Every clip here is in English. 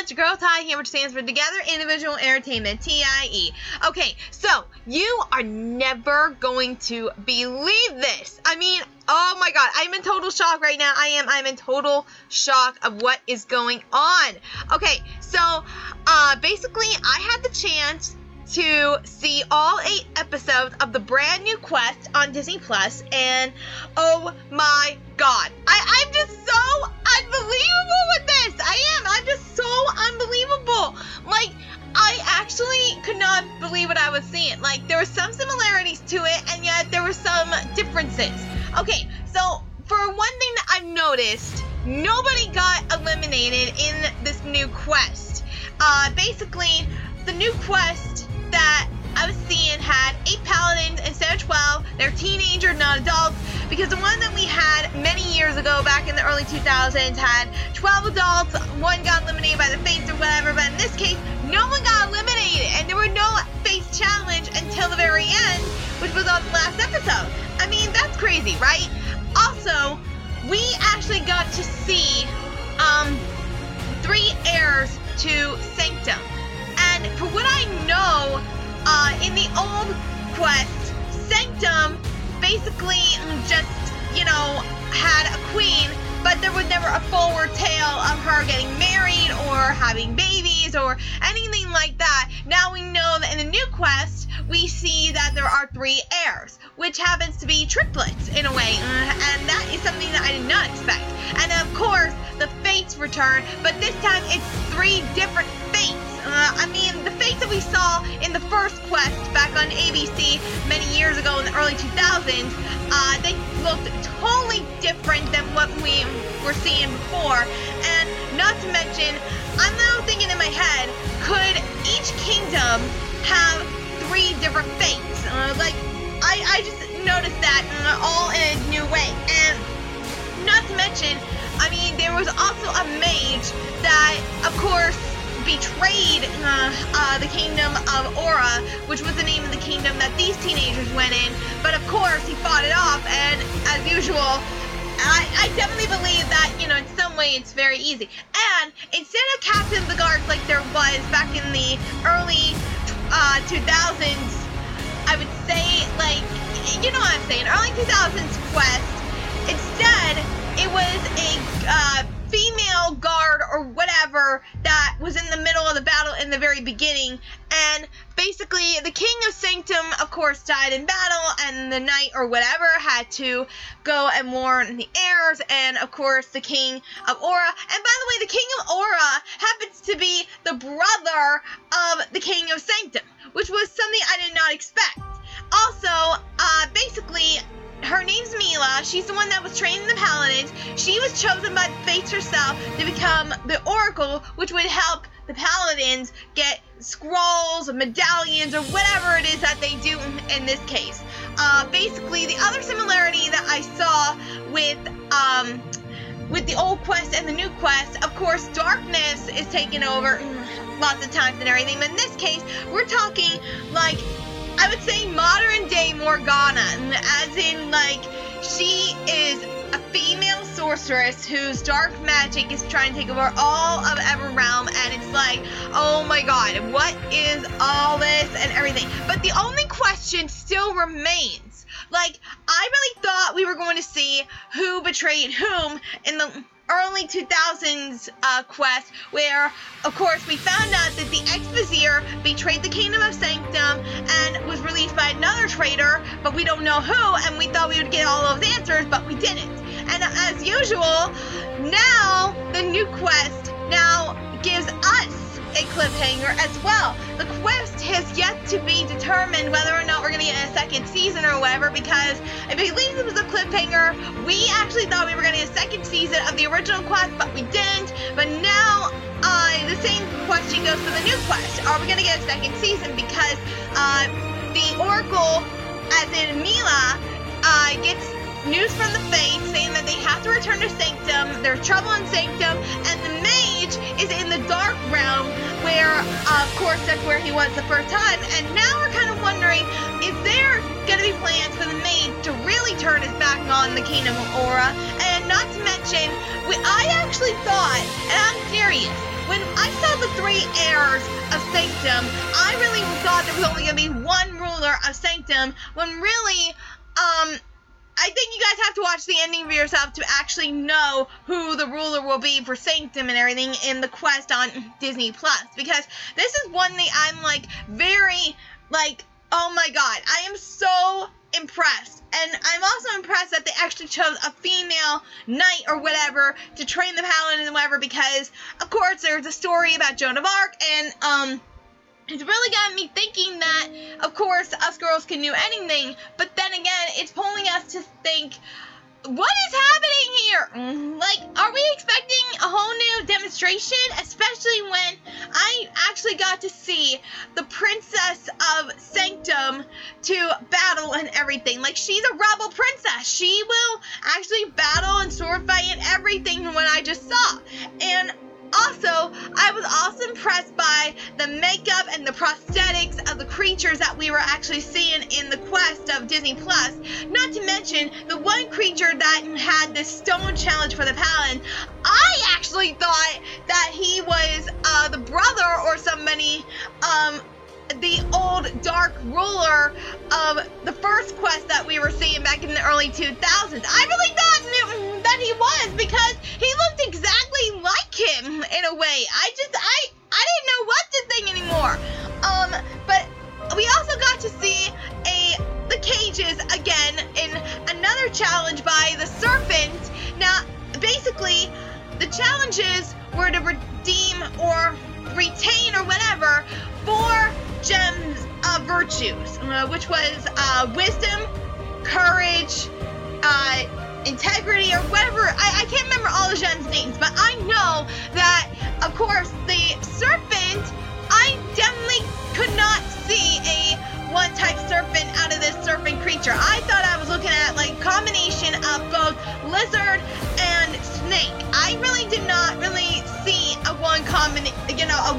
much. Girl Tie here, which stands for Together Individual Entertainment, TIE. Okay, so you are never going to believe this. I mean, oh my god, I'm in total shock right now. I am. I'm in total shock of what is going on. Okay, so uh, basically, I had the chance to see all eight episodes of the brand new quest on Disney Plus, and oh my god, I, I'm just so unbelievable with this. I am. I'm just so unbelievable. Like, I actually could not believe what I was seeing. Like, there were some similarities to it, and yet there were some differences. Okay, so for one thing that I've noticed, nobody got eliminated in this new quest. Uh, basically, the new quest that I was seeing had eight paladins instead of 12. They're teenagers, not adults. Because the one that we had many years ago, back in the early 2000s, had 12 adults. One got eliminated by the fates or whatever. But in this case, no one got eliminated. And there were no face challenge until the very end, which was on the last episode. I mean, that's crazy, right? Also, we actually got to see um, three heirs to old quest, Sanctum basically just, you know, had a queen, but there was never a forward tale of her getting married or having babies or anything like that. Now we know that in the new quest, we see that there are three heirs, which happens to be triplets in a way, uh, and that is something that I did not expect. And of course, the fates return, but this time it's three different. I mean, the fates that we saw in the first quest back on ABC many years ago in the early 2000s, uh, they looked totally different than what we were seeing before. And not to mention, I'm now thinking in my head, could each kingdom have three different fates? Uh, like, I, I just noticed that uh, all in a new way. And not to mention, I mean, there was also a mage that, of course, betrayed uh, uh, the kingdom of Aura, which was the name of the kingdom that these teenagers went in. But of course, he fought it off, and as usual, I, I definitely believe that, you know, in some way it's very easy. And instead of Captain the Guards like there was back in the early uh, 2000s, I would say, like, you know what I'm saying, early 2000s quest, instead, it was a uh, female guard or whatever that was in the middle of the battle in the very beginning. And basically, the King of Sanctum, of course, died in battle, and the knight or whatever had to go and warn the heirs, and of course, the King of Aura. And by the way, the King of Aura happens to be the brother of the King of Sanctum, which was something I did not expect. Also, uh, basically, her name's Mila. She's the one that was training the paladins. She was chosen by Fates herself to become the Oracle, which would help the paladins get scrolls, medallions, or whatever it is that they do in this case. Uh, basically, the other similarity that I saw with um, with the old quest and the new quest, of course, darkness is taking over lots of times and everything. But in this case, we're talking like I would say modern day Morgana, as in like she is a female sorceress whose dark magic is trying to take over all of Everrealm, and it's like, oh my god, what is all this and everything? But the only question still remains. Like, I really thought we were going to see who betrayed whom in the early 2000s uh, quest where, of course, we found out that the ex-vizier betrayed the Kingdom of Sanctum and was released by another traitor, but we don't know who, and we thought we would get all those answers, but we didn't. And as usual, now the new quest now gives us cliffhanger as well. The quest has yet to be determined whether or not we're going to get a second season or whatever because I believe it was a cliffhanger. We actually thought we were going to get a second season of the original quest, but we didn't. But now uh, the same question goes for the new quest. Are we going to get a second season? Because uh, the Oracle, as in Mila, uh, gets news from the Fates saying that they have to return to Sanctum. There's trouble in Sanctum, and the mage is in the Dark Realm, where, uh, of course, that's where he was the first time. And now we're kind of wondering, is there going to be plans for the mage to really turn his back on the Kingdom of Aura? And not to mention, I actually thought, and I'm serious, when I saw the three heirs of Sanctum. I really thought there was only going to be one ruler of Sanctum, when really, um, I think you guys have to watch the ending for yourself to actually know who the ruler will be for Sanctum and everything in the quest on Disney Plus. Because this is one thing I'm like very like oh my god, I am so impressed. And I'm also impressed that they actually chose a female knight or whatever to train the paladin and whatever because of course there's a story about Joan of Arc and um it's really got me thinking that, of course, us girls can do anything, but then again, it's pulling us to think, what is happening here? Like, are we expecting a whole new demonstration? Especially when I actually got to see the Princess of Sanctum to battle and everything. Like, she's a rebel princess. She will actually battle and sword fight and everything when I just saw. And also, I was also impressed by the makeup and the prosthetics of the creatures that we were actually seeing in the quest of Disney Plus. Not to mention the one creature that had this stone challenge for the paladin. I actually thought that he was uh, the brother or somebody um, the old dark ruler of the first quest that we were seeing back in the early 2000s. I really thought Newton that he was because he looked exactly like him in a way. I just I I didn't know what to think anymore. Um, but we also got to see a the cages again in another challenge by the serpent. Now, basically, the challenges were to redeem or retain or whatever four gems of virtues, uh, which was uh, wisdom, courage, uh, integrity, or whatever. I, I can't remember all the gems' names, but I know that, of course, the serpent, I definitely could not see a one type serpent out of this serpent creature. I thought I was looking at like combination of both lizard and snake. I really did not really see a one common, you know, a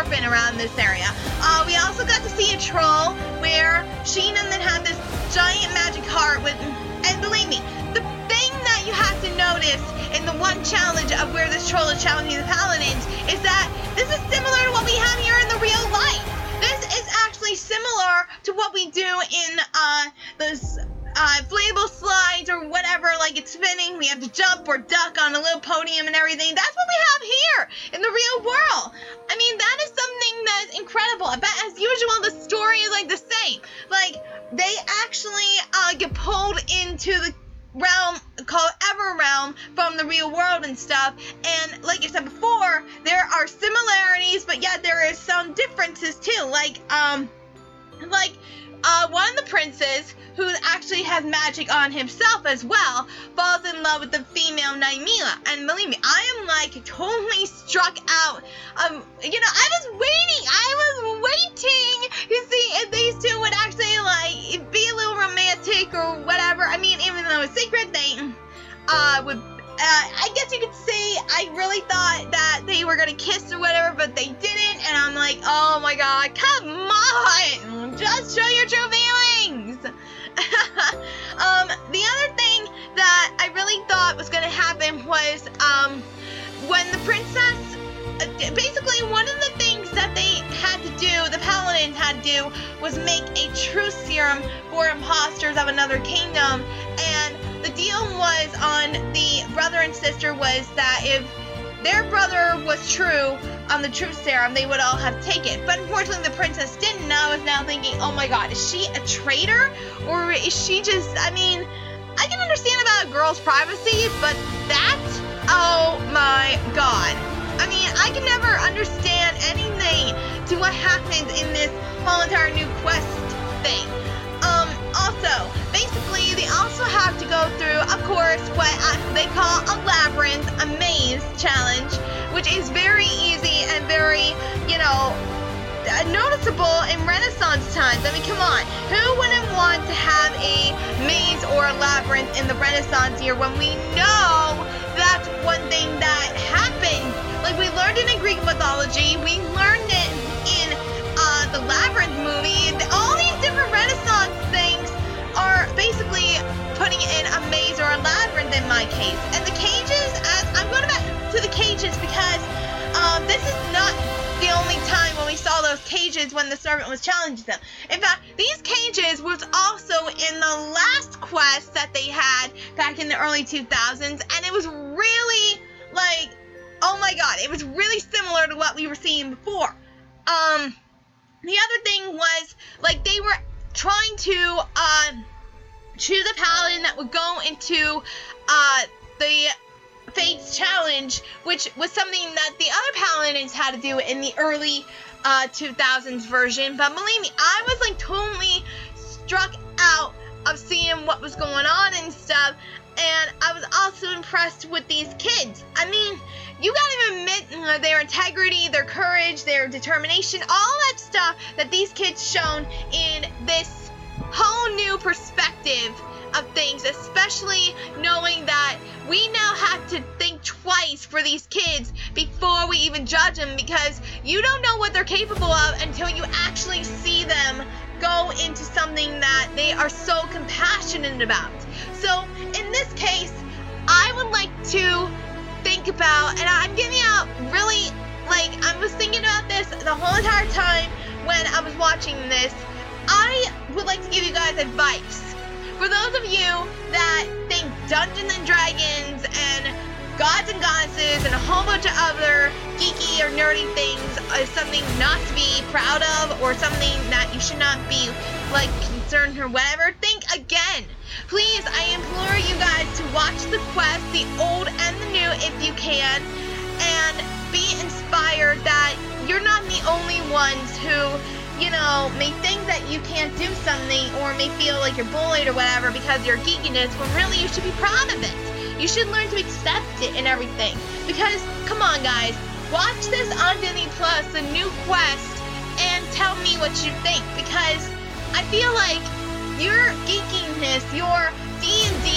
serpent around this area. Uh, we also got to see a troll where Sheena then had this giant magic heart with, and believe me, the thing that you have to notice in the one challenge of where this troll is challenging the paladins is that this is similar to what we have here in the real life. This is actually similar to what we do in uh, this uh, inflatable slides or whatever, like it's spinning. We have to jump or duck on a little podium and everything. That's what we have here in the real world. I mean, that is something that's incredible. But as usual, the story is like the same. Like, they actually uh, get pulled into the realm called Ever Realm from the real world and stuff. And like I said before, there are similarities, but yet there is some differences too. Like, um, like uh, one of the princes who actually has magic on himself as well, falls in love with the female knight Mila. And believe me, I am like totally struck out. Um, you know, I was waiting, I was waiting to see if these two would actually like be a little romantic or whatever. I mean, even though it's secret, they uh would. Uh, I guess you could say I really thought that they were gonna kiss or whatever, but they didn't, and I'm like, oh my god, come on, just show your true that I really thought was going to happen was um, when the princess. Basically, one of the things that they had to do, the paladins had to do, was make a truth serum for imposters of another kingdom. And the deal was on the brother and sister was that if their brother was true on the truth serum, they would all have to take it. But unfortunately, the princess didn't. And I was now thinking, oh my god, is she a traitor? Or is she just, I mean, understand about girl's privacy, but that, oh my god. I mean, I can never understand anything to what happens in this whole entire new quest thing. Um, also, basically, they also have to go through, of course, what they call a labyrinth, a maze challenge, which is very easy and very, you know, noticeable in Renaissance times. I mean, come on. Who wouldn't want to have a maze or a labyrinth in the Renaissance year when we know that's one thing that happened? Like, we learned it in Greek mythology, we learned it in uh, the Labyrinth movie. All these different Renaissance things are basically putting in a maze or a labyrinth in my case. And the cages, as I'm going back to the cages because um, this is not the only time when we saw those cages when the servant was challenging them. In fact, these cages was also in the last quest that they had back in the early 2000s, and it was really like, oh my god, it was really similar to what we were seeing before. Um, the other thing was like they were trying to uh, choose a paladin that would go into uh, the Fates challenge, which was something that the other paladins had to do in the early uh, 2000s version. But believe me, I was like totally struck out of seeing what was going on and stuff. And I was also impressed with these kids. I mean, you gotta admit their integrity, their courage, their determination, all that stuff that these kids shown in this whole new perspective of things, especially knowing that we now have to think twice for these kids before we even judge them because you don't know what they're capable of until you actually see them go into something that they are so compassionate about. So, in this case, I would like to think about, and I'm giving out really, like, I was thinking about this the whole entire time when I was watching this. I would like to give you guys advice for those of you that think Dungeons and Dragons and gods and goddesses and a whole bunch of other geeky or nerdy things is something not to be proud of or something that you should not be like concerned or whatever, think again. Please, I implore you guys to watch the quest, the old and the new if you can, and be inspired that you're not the only ones who you know, may think that you can't do something or may feel like you're bullied or whatever because your geekiness when really you should be proud of it. You should learn to accept it and everything. Because, come on, guys, watch this on Disney Plus, the new quest, and tell me what you think. Because I feel like your geekiness, your D&D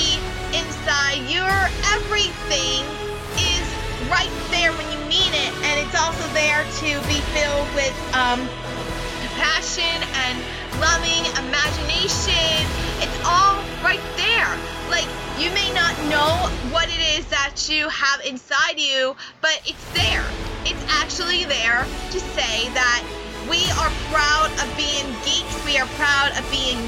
inside, your everything is right there when you mean it, and it's also there to be filled with um, passion and loving imagination. It's all right there. Like, you may not know what it is that you have inside you, but it's there. It's actually there to say that we are proud of being geeks. We are proud of being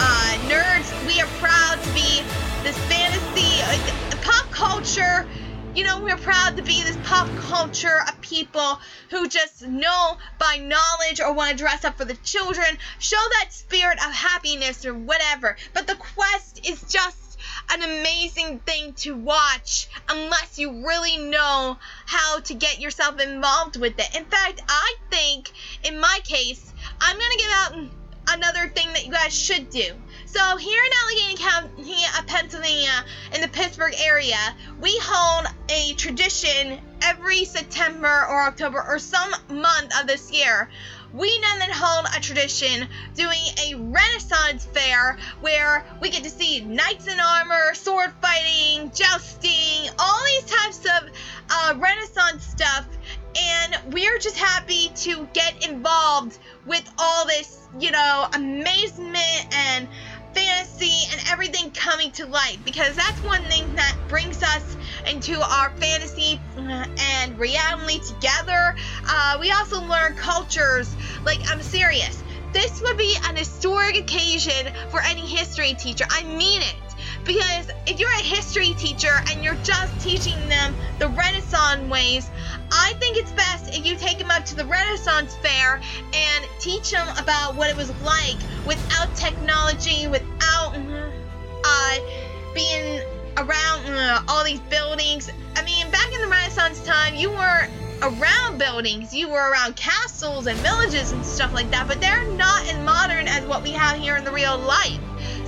uh, nerds. We are proud to be this fantasy, uh, pop culture you know, we're proud to be this pop culture of people who just know by knowledge or want to dress up for the children, show that spirit of happiness or whatever. But the quest is just an amazing thing to watch unless you really know how to get yourself involved with it. In fact, I think in my case, I'm going to give out another thing that you guys should do. So here in Allegheny County, uh, Pennsylvania, in the Pittsburgh area, we hold a tradition every September or October or some month of this year. We then hold a tradition doing a Renaissance fair where we get to see knights in armor, sword fighting, jousting, all these types of uh, Renaissance stuff and we're just happy to get involved with all this, you know, amazement and fantasy and everything coming to light because that's one thing that brings us into our fantasy uh, and reality together. Uh, we also learn cultures. Like, I'm serious. This would be an historic occasion for any history teacher. I mean it. Because if you're a history teacher and you're just teaching them the Renaissance ways, I think it's best if you take them up to the Renaissance Fair and teach them about what it was like without technology, without uh, being around uh, all these buildings. I mean, back in the Renaissance time, you weren't around buildings, you were around castles and villages and stuff like that, but they're not as modern as what we have here in the real life.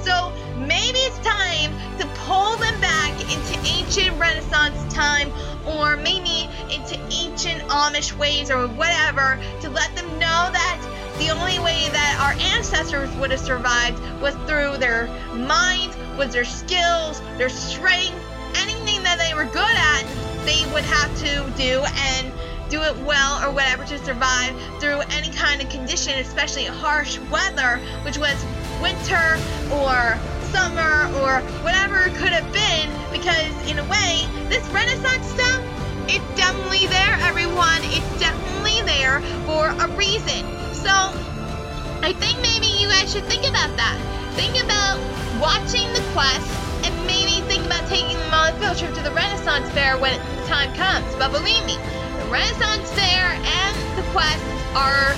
So maybe it's time to pull them back into ancient Renaissance time or maybe into ancient Amish ways or whatever to let them know that the only way that our ancestors would have survived was through their minds, was their skills, their strength, anything that they were good at, they would have to do and do it well or whatever to survive through any kind of condition, especially harsh weather, which was winter or summer or whatever it could have been because in a way this renaissance stuff it's definitely there everyone. It's definitely there for a reason. So i think maybe you guys should think about that. Think about watching the quest and maybe think about taking them on a field trip to the renaissance fair when the time comes. But believe me the renaissance fair and the quest are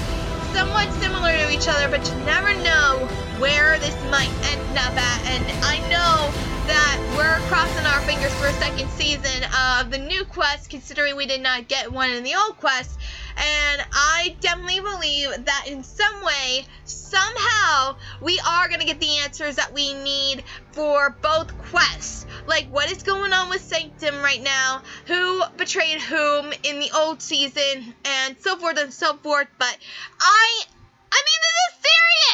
somewhat similar to each other but you never know where this might end up at. And I know that we're crossing our fingers for a second season of the new quest, considering we did not get one in the old quest. And I definitely believe that in some way, somehow, we are going to get the answers that we need for both quests. Like, what is going on with Sanctum right now? Who betrayed whom in the old season? And so forth and so forth. But I. I mean, this is serious!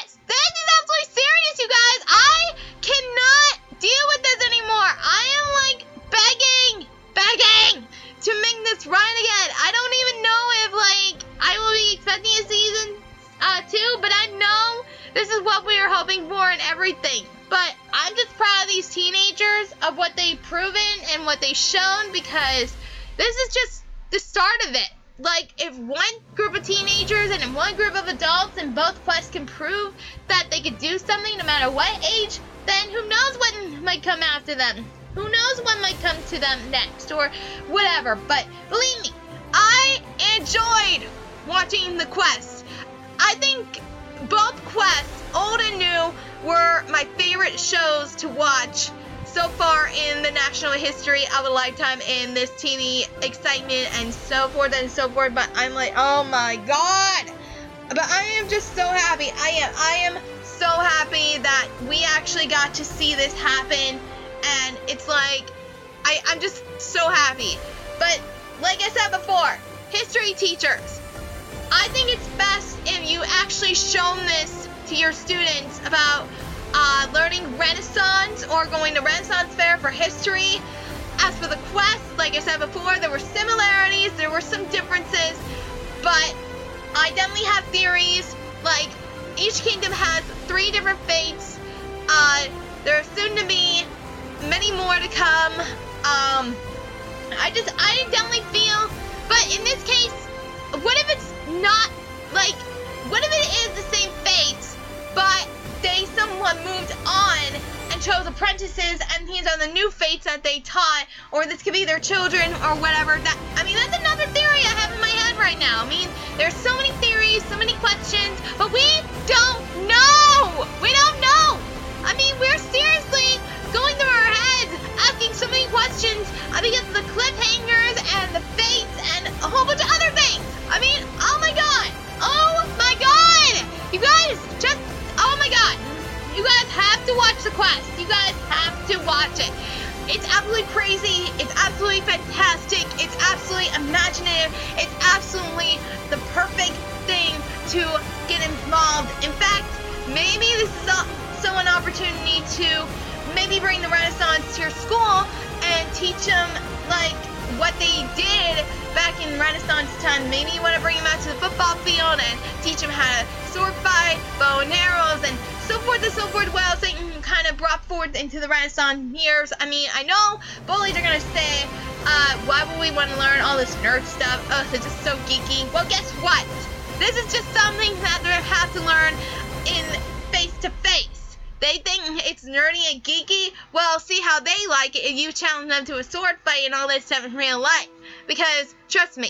You guys! I cannot deal with this anymore! I am like begging, begging to make this right again. I don't even know if like I will be expecting a season uh, two, but I know this is what we were hoping for and everything. But I'm just proud of these teenagers of what they've proven and what they've shown because this is just the start of it. Like, if one group of teenagers and one group of adults and both quests can prove that they could do something no matter what age, then who knows what might come after them. Who knows what might come to them next or whatever. But believe me, I enjoyed watching the quest. I think both quests, old and new, were my favorite shows to watch so far in the national history of a lifetime in this TV excitement and so forth and so forth. But I'm like, oh my god! But I am just so happy. I am. I am so happy that we actually got to see this happen and it's like I, I'm just so happy. But like I said before, history teachers, I think it's best if you actually shown this to your students about uh, learning Renaissance or going to Renaissance Fair for history. As for the quest, like I said before, there were similarities, there were some differences, but I definitely have theories. Like each kingdom has three different fates. Uh, there are soon to be many more to come. Um, I just, I definitely feel, but in this case, what if it's not like, what if it is the same fate, chose apprentices and these are the new fates that they taught, or this could be their children or whatever. That I mean, that's another theory I have in my head right now. I mean, there's so many theories, so many questions, but we don't know. We don't know. I mean, we're seriously going through our heads, asking so many questions because of the cliffhangers and the fates and a whole bunch of other things. I mean, oh my god! Oh my god! You guys, You guys have to watch the quest. You guys have to watch it. It's absolutely crazy. It's absolutely fantastic. It's absolutely imaginative. It's absolutely the perfect thing to get involved. In fact, maybe this is also an opportunity to maybe bring the Renaissance to your school and teach them like what they did back in Renaissance time. Maybe you want to bring them out to the football field and teach them how to sword fight, bow and arrows, and so forth and so forth. Well, Satan kind of brought forth into the Renaissance years. I mean, I know bullies are gonna say, uh, why would we want to learn all this nerd stuff? Oh, it's just so geeky. Well, guess what? This is just something that they have to learn in face to face. They think it's nerdy and geeky. Well, see how they like it if you challenge them to a sword fight and all that stuff in real life. Because, trust me,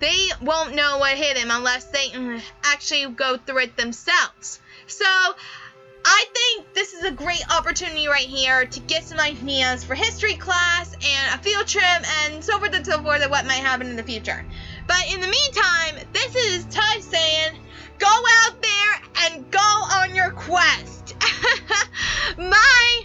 they won't know what hit them unless they mm, actually go through it themselves. So, I think this is a great opportunity right here to get some ideas for history class and a field trip and so forth and so forth of what might happen in the future. But in the meantime, this is Ty saying, go out there and go on your quest. my